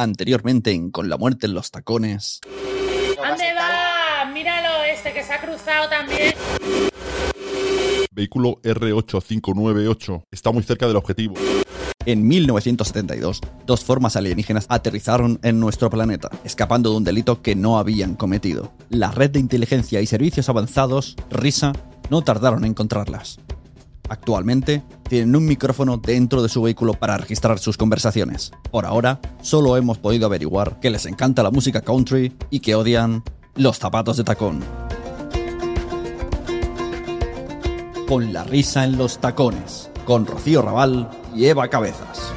Anteriormente en Con la muerte en los tacones. ¿Dónde va? Míralo, este que se ha cruzado también. Vehículo R8598 está muy cerca del objetivo. En 1972, dos formas alienígenas aterrizaron en nuestro planeta, escapando de un delito que no habían cometido. La red de inteligencia y servicios avanzados, RISA, no tardaron en encontrarlas. Actualmente, tienen un micrófono dentro de su vehículo para registrar sus conversaciones. Por ahora, solo hemos podido averiguar que les encanta la música country y que odian los zapatos de tacón. Con la risa en los tacones, con Rocío Raval y Eva Cabezas.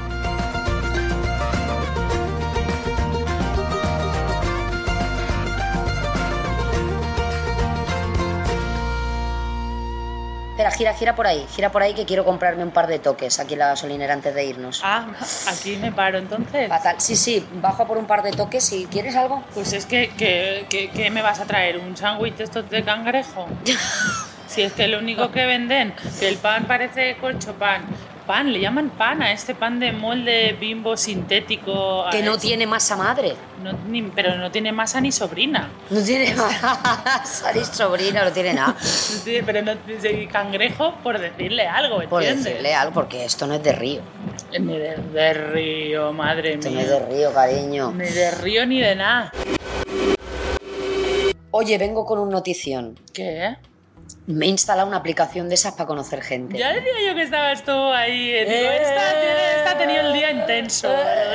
Gira, gira por ahí, gira por ahí que quiero comprarme un par de toques aquí en la gasolinera antes de irnos. Ah, aquí me paro entonces. Fatal. Sí, sí, bajo por un par de toques si quieres algo. Pues es que, que, que- que me vas a traer un sándwich de estos de cangrejo. Si es que lo único que venden, que el pan parece corcho pan. Pan, le llaman pan a este pan de molde bimbo sintético. Que no este- tiene masa madre. no- ni- pero no tiene masa ni sobrina. No tiene masa ni sobrina, no tiene nada. Sí, pero no tiene cangrejo por decirle algo, Por ¿entiendes? decirle algo, porque esto no es de río. Ni de, de río, madre Esto no mía. es de río, cariño. Ni de río ni de nada. Oye, vengo con un notición. ¿Qué? Me he instalado una aplicación de esas para conocer gente. Ya decía yo que estabas tú ahí. eh, Digo, Eh. esta, ha tenido el día intenso,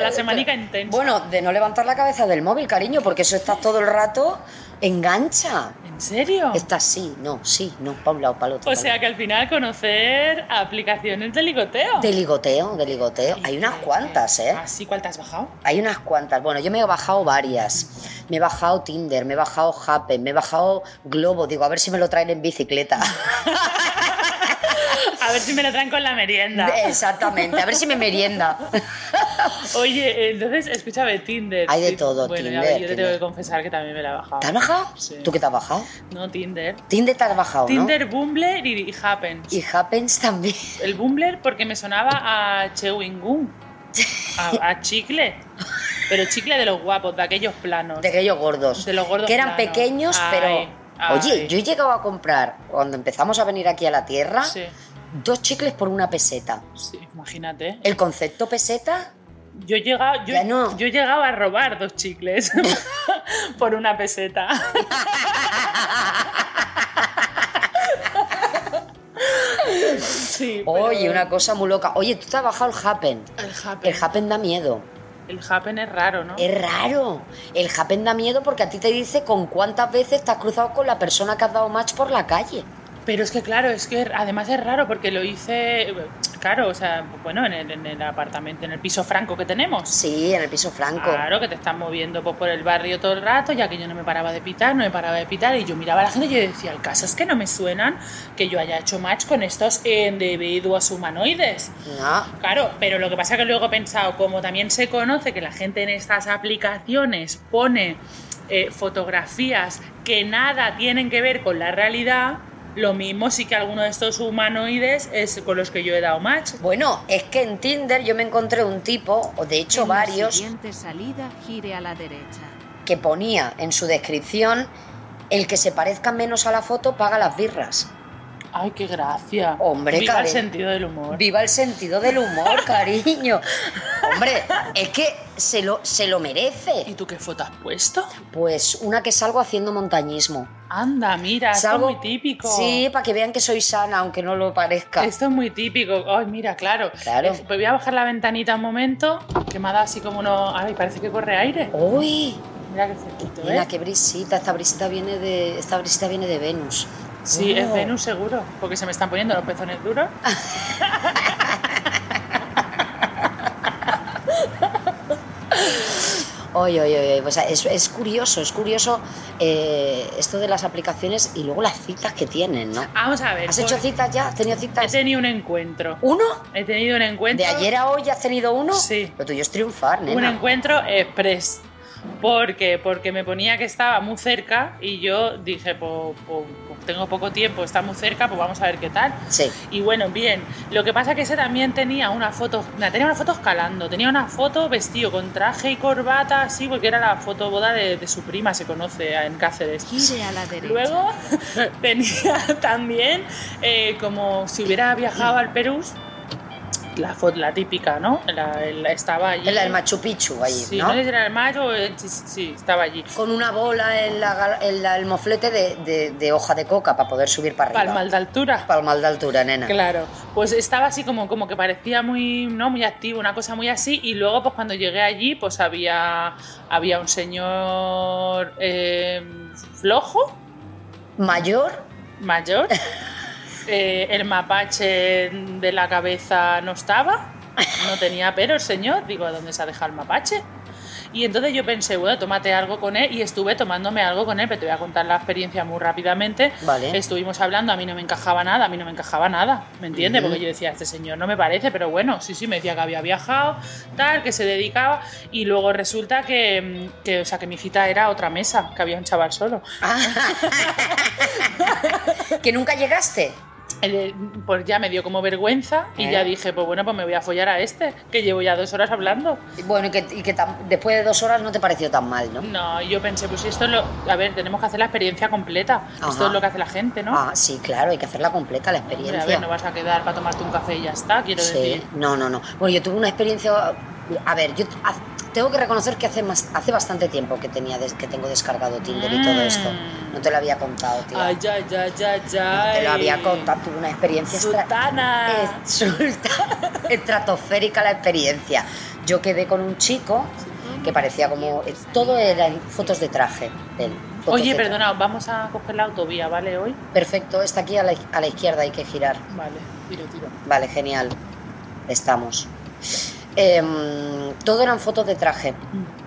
la semanica intensa. Bueno, de no levantar la cabeza del móvil, cariño, porque eso está todo el rato engancha. ¿En serio? Está sí, no, sí, no, para un lado, para el otro. O sea que al final conocer aplicaciones de ligoteo. De ligoteo, de ligoteo. Hay unas cuantas, ¿eh? ¿Ah, sí? ¿Cuál te has bajado? Hay unas cuantas. Bueno, yo me he bajado varias. Me he bajado Tinder, me he bajado Happen, me he bajado Globo. Digo, a ver si me lo traen en bicicleta. A ver si me lo traen con la merienda. Exactamente, a ver si me merienda. Oye, entonces, escúchame, Tinder. Hay de todo, Bueno, Tinder, ves, yo te tengo que confesar que también me la he bajado. ¿Te has bajado? Sí. ¿Tú qué te has bajado? No, Tinder. Tinder te has bajado, Tinder, ¿no? Bumble y, y Happens. Y Happens también. El Bumbler porque me sonaba a chewing gum, a, a chicle, pero chicle de los guapos, de aquellos planos. De aquellos gordos. De los gordos Que eran planos. pequeños, Ay, pero. ay. Oye, yo he llegado a comprar, cuando empezamos a venir aquí a la tierra, Sí, dos chicles por una peseta. sí, imagínate. El concepto peseta, Yo he llegado, yo, no. llegado a robar dos chicles por una peseta. Sí, pero oye, una cosa muy loca. Oye, tú te has bajado el Happen. El happen. El Happen da miedo. El happen es raro, ¿no? Es raro. El Happen da miedo porque a ti te dice con cuántas veces te has cruzado con la persona que has dado match por la calle. Pero es que claro, es que además es raro porque lo hice, claro, o sea, bueno, en el, en el apartamento, en el piso franco que tenemos. Sí, en el piso franco. Claro, que te están moviendo pues, por el barrio todo el rato, ya que yo no me paraba de pitar, no me paraba de pitar, y yo miraba a la gente y yo decía, el caso es que no me suenan que yo haya hecho match con estos individuos humanoides. No. Claro, pero lo que pasa es que luego he pensado, como también se conoce que la gente en estas aplicaciones pone eh, fotografías que nada tienen que ver con la realidad, lo mismo sí que alguno de estos humanoides es con los que yo he dado match. Bueno, es que en Tinder yo me encontré un tipo, o de hecho En la varios, siguiente salida, gire a la derecha. que ponía en su descripción el que se parezca menos a la foto paga las birras. Ay, qué gracia. Hombre, Viva el sentido del humor. Viva el sentido del humor, cariño. Hombre, es que se lo, se lo ¿Y merece. tú qué foto has puesto? Pues una que salgo haciendo montañismo. Anda, mira, esto Salgo- es muy típico. Sí, para que vean que soy sana, aunque no lo parezca. Esto es muy típico. Ay, mira, claro. Claro. Eh, Voy a bajar la ventanita un momento, que me ha dado así como uno... Ay, parece que corre aire. Uy, Mira qué cerquito, mira ¿eh? qué brisita. Esta brisita viene de, esta brisita viene de Venus. Sí, es Oh. Venus seguro, porque se me están poniendo los pezones duros. Oye, oye, oye, pues es, es curioso, es curioso eh, esto de las aplicaciones y luego las citas que tienen, ¿no? Vamos a ver. ¿Has hecho citas ya? ¿Has tenido He citas? tenido un encuentro. ¿Uno? He tenido un encuentro. ¿De ayer a hoy has tenido uno? Sí. Lo tuyo es triunfar, Un nena. encuentro express. Porque, porque me ponía que estaba muy cerca y yo dije, pues, pues- pues tengo poco tiempo, está muy cerca, pues vamos a ver qué tal. Sí. Y bueno, bien. Lo que pasa que ese también tenía una foto, tenía una foto escalando, tenía una foto vestido con traje y corbata, así, porque era la foto boda de, de su prima, se conoce en Cáceres. Gire a la derecha. Luego tenía también eh, como si hubiera viajado al Perú, la foto, la típica, ¿no? La- la- estaba allí. La del Machu Picchu allí, Sí, ¿no? no sé si era el mayo, eh, sí, estaba allí. Con una bola en, la, en el moflete de, de- de hoja de coca para poder subir para arriba. Palmal de altura. Palmal de altura, nena. Claro, pues estaba así como, como que parecía muy, ¿no? muy activo, una cosa muy así, y luego pues cuando llegué allí pues había, había un señor eh, flojo, Mayor, mayor, eh, el mapache de la cabeza no estaba, no tenía pero el señor, digo, ¿a dónde se ha dejado el mapache? Y entonces yo pensé, bueno, tómate algo con él y estuve tomándome algo con él, pero te voy a contar la experiencia muy rápidamente. Vale. Estuvimos hablando, a mí no me encajaba nada, a mí no me encajaba nada, ¿me entiendes? Ujú. Porque yo decía, este señor no me parece, pero bueno, sí, sí, me decía que había viajado, tal, que se dedicaba y luego resulta que, que, o sea, que mi cita era otra mesa, que había un chaval solo. que nunca llegaste. Eh, Pues ya me dio como vergüenza y ¿Eh? ya dije, pues bueno, pues me voy a follar a este, que llevo ya dos horas hablando. Bueno, y que, y que tam- después de dos horas no te pareció tan mal, ¿no? No, y yo pensé, pues esto es lo. A ver, tenemos que hacer la experiencia completa. Ajá. Esto es lo que hace la gente, ¿no? Ah, sí, claro, hay que hacerla completa, la Hombre, experiencia. a ver, no vas a quedar para tomarte un café y ya está, quiero Sí, decir. no, no, no. Bueno, yo tuve una experiencia. A ver, yo tengo que reconocer que hace más, hace bastante tiempo que tenía que tengo descargado Tinder y todo esto. Mm. No te lo había contado, tío. Ay, ay, ay, ay, No ay. te lo había contado, tuve una experiencia Sultana. Estratosférica la experiencia. Yo quedé con un chico que parecía como. eh, Todo eran fotos de traje. de él, Oye, perdona, vamos a coger la autovía, ¿vale? Hoy. Perfecto, está aquí a la, a la izquierda, hay que girar. Vale, tiro, tiro. Vale, genial. Estamos. Em, todo eran fotos de traje.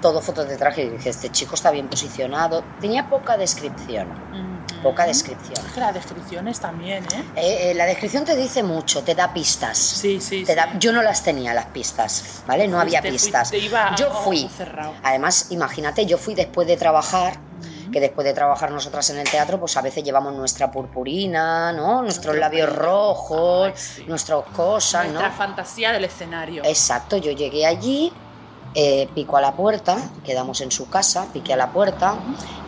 Todo fotos de traje. Y dije, este chico está bien posicionado. Tenía poca descripción. Ujú. Poca descripción. Es que las descripciones también, ¿eh? Eh, eh, la descripción te dice mucho, te da pistas. Sí, sí, Te sí. da- yo no las tenía las pistas, ¿vale? No había pistas. fuiste- iba yo fui. cerrado. Además, imagínate, yo fui después de trabajar, que después de trabajar nosotras en el teatro, pues a veces llevamos nuestra purpurina, ¿no? Nuestros Nuestro labios rojos, Ay, sí. nuestras cosas, ¿no? Nuestra fantasía del escenario. Exacto, yo llegué allí, eh, pico a la puerta, quedamos en su casa, piqué a la puerta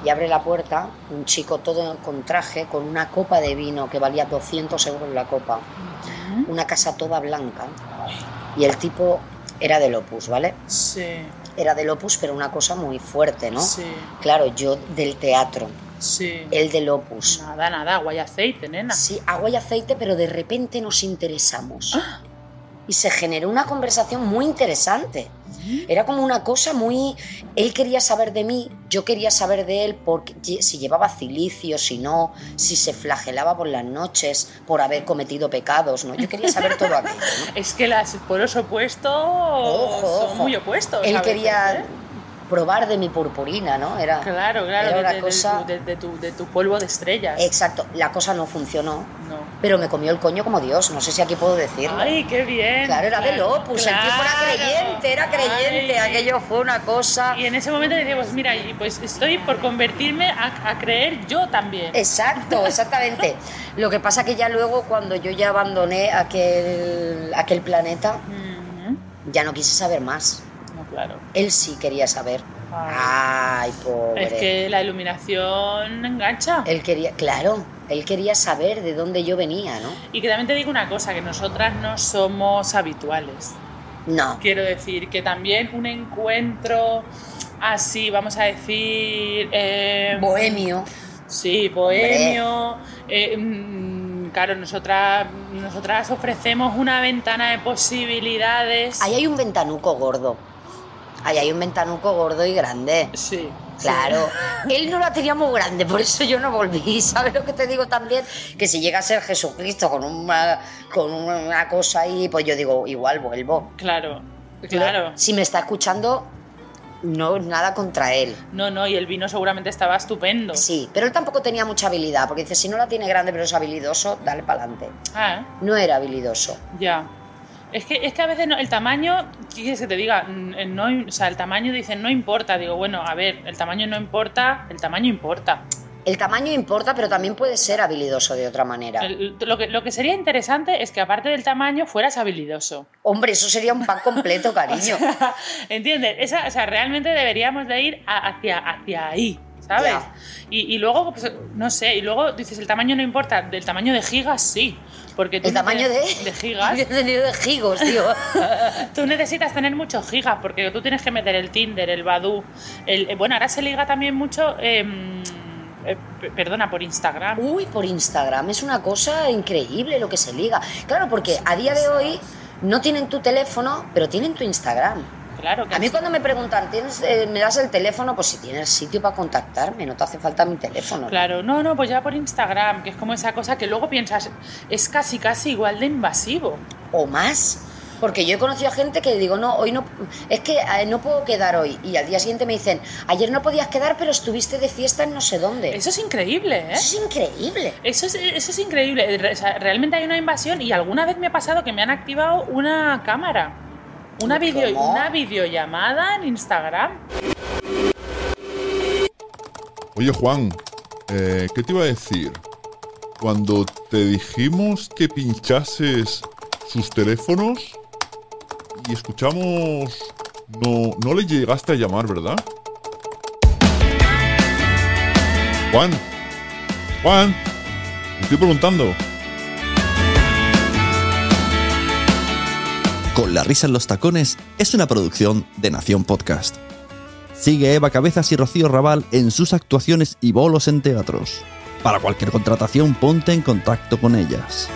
y abre la puerta un chico todo con traje, con una copa de vino que valía 200 euros la copa, una casa toda blanca y el tipo era del Opus, ¿vale? Sí, Era del Opus, pero una cosa muy fuerte, ¿no? sí, Claro, yo del teatro, sí. él del Opus. Nada, nada, agua y aceite, nena. Sí, agua y aceite, pero de repente nos interesamos. Y se generó una conversación muy interesante. Era como una cosa muy... Él quería saber de mí, yo quería saber de él porque si llevaba cilicio, si no, si se flagelaba por las noches por haber cometido pecados, ¿no? Yo quería saber todo aquello, ¿no? Es que los polos opuestos Ojo, son ojo. muy opuestos. Él veces, quería ¿eh? Probar de mi purpurina, ¿no? Era... Claro, claro, Era de, de- cosa- tu, de- de tu- de tu polvo de estrellas. Exacto, la cosa no funcionó, No. pero me comió el coño como Dios, no sé si aquí puedo decirlo. Ay, qué bien. Claro, era del Opus, el tipo era claro. creyente, era creyente, Ay. aquello fue una cosa... Y en ese momento pues mira, y pues estoy por convertirme a, a creer yo también. Exacto, exactamente. Lo que pasa que ya luego cuando yo ya abandoné aquel, aquel planeta, ya no quise saber más. Claro. Él sí quería saber. Ay. Ay, pobre. Es que la iluminación engancha. Él quería, claro, él quería saber de dónde yo venía, ¿no? Y que también te digo una cosa, que nosotras no somos habituales. No, Quiero decir que también un encuentro así, vamos a decir... eh, bohemio. Sí, bohemio. eh, mm, claro, nosotras, nosotras ofrecemos una ventana de posibilidades. Ahí hay un ventanuco gordo. Ahí hay un ventanuco gordo y grande. Sí. Claro, él no la tenía muy grande, por eso yo no volví. ¿Sabes lo que te digo también? Que si llega a ser Jesucristo con una, con una cosa ahí, pues yo digo, igual vuelvo. Claro, claro. Si me está escuchando, no nada contra él. No, no, y el vino seguramente estaba estupendo. Sí, pero él tampoco tenía mucha habilidad, porque dice, si no la tiene grande pero es habilidoso, dale para adelante. Ah, No era habilidoso. ya. Es que, es que a veces no- el tamaño, ¿qué quieres que te diga? Mm, No, o sea, el tamaño dicen no importa. Digo, bueno, a ver, el tamaño no importa, el tamaño importa. El tamaño importa, pero también puede ser habilidoso de otra manera. El- lo, que, lo que sería interesante es que aparte del tamaño fueras habilidoso. Hombre, eso sería un pack completo, cariño. ¿Entiendes? Esa, o sea, realmente deberíamos de ir a- hacia, hacia ahí, ¿sabes? Y, y luego, pues, no sé, y luego dices, el tamaño no importa, del tamaño de gigas sí. Porque El tamaño de... de gigas. Yo he tenido de gigos, tío. Tú necesitas tener muchos gigas porque tú tienes que meter el Tinder, el Badu. El, eh, bueno, ahora se liga también mucho, em, eh, perdona, por Instagram. Uy, por Instagram es una cosa increíble lo que se liga. Claro, porque a día de hoy no tienen tu teléfono, pero tienen tu Instagram. Claro que A mí sí. cuando me preguntan, ¿tienes, eh, ¿me das el teléfono? Pues si tienes sitio para contactarme, no te hace falta mi teléfono. Claro, no, no, pues ya por Instagram, que es como esa cosa que luego piensas, es casi, casi igual de invasivo. O más. Porque yo he conocido a gente que digo, no, hoy no, es que eh, no puedo quedar hoy. Y al día siguiente me dicen, ayer no podías quedar, pero estuviste de fiesta en no sé dónde. Eso es increíble, ¿eh? Eso es increíble. Eso es, eso es increíble. Re- o sea, realmente hay una invasión y alguna vez me ha pasado que me han activado una cámara. Una, video, una videollamada en Instagram. Oye, Juan, eh, ¿qué te iba a decir? Cuando te dijimos que pinchases sus teléfonos y escuchamos... No, no le llegaste a llamar, ¿verdad? Juan. Juan. te Estoy preguntando. Con la risa en los tacones es una producción de Nación Podcast. Sigue Eva Cabezas y Rocío Raval en sus actuaciones y bolos en teatros. Para cualquier contratación ponte en contacto con ellas.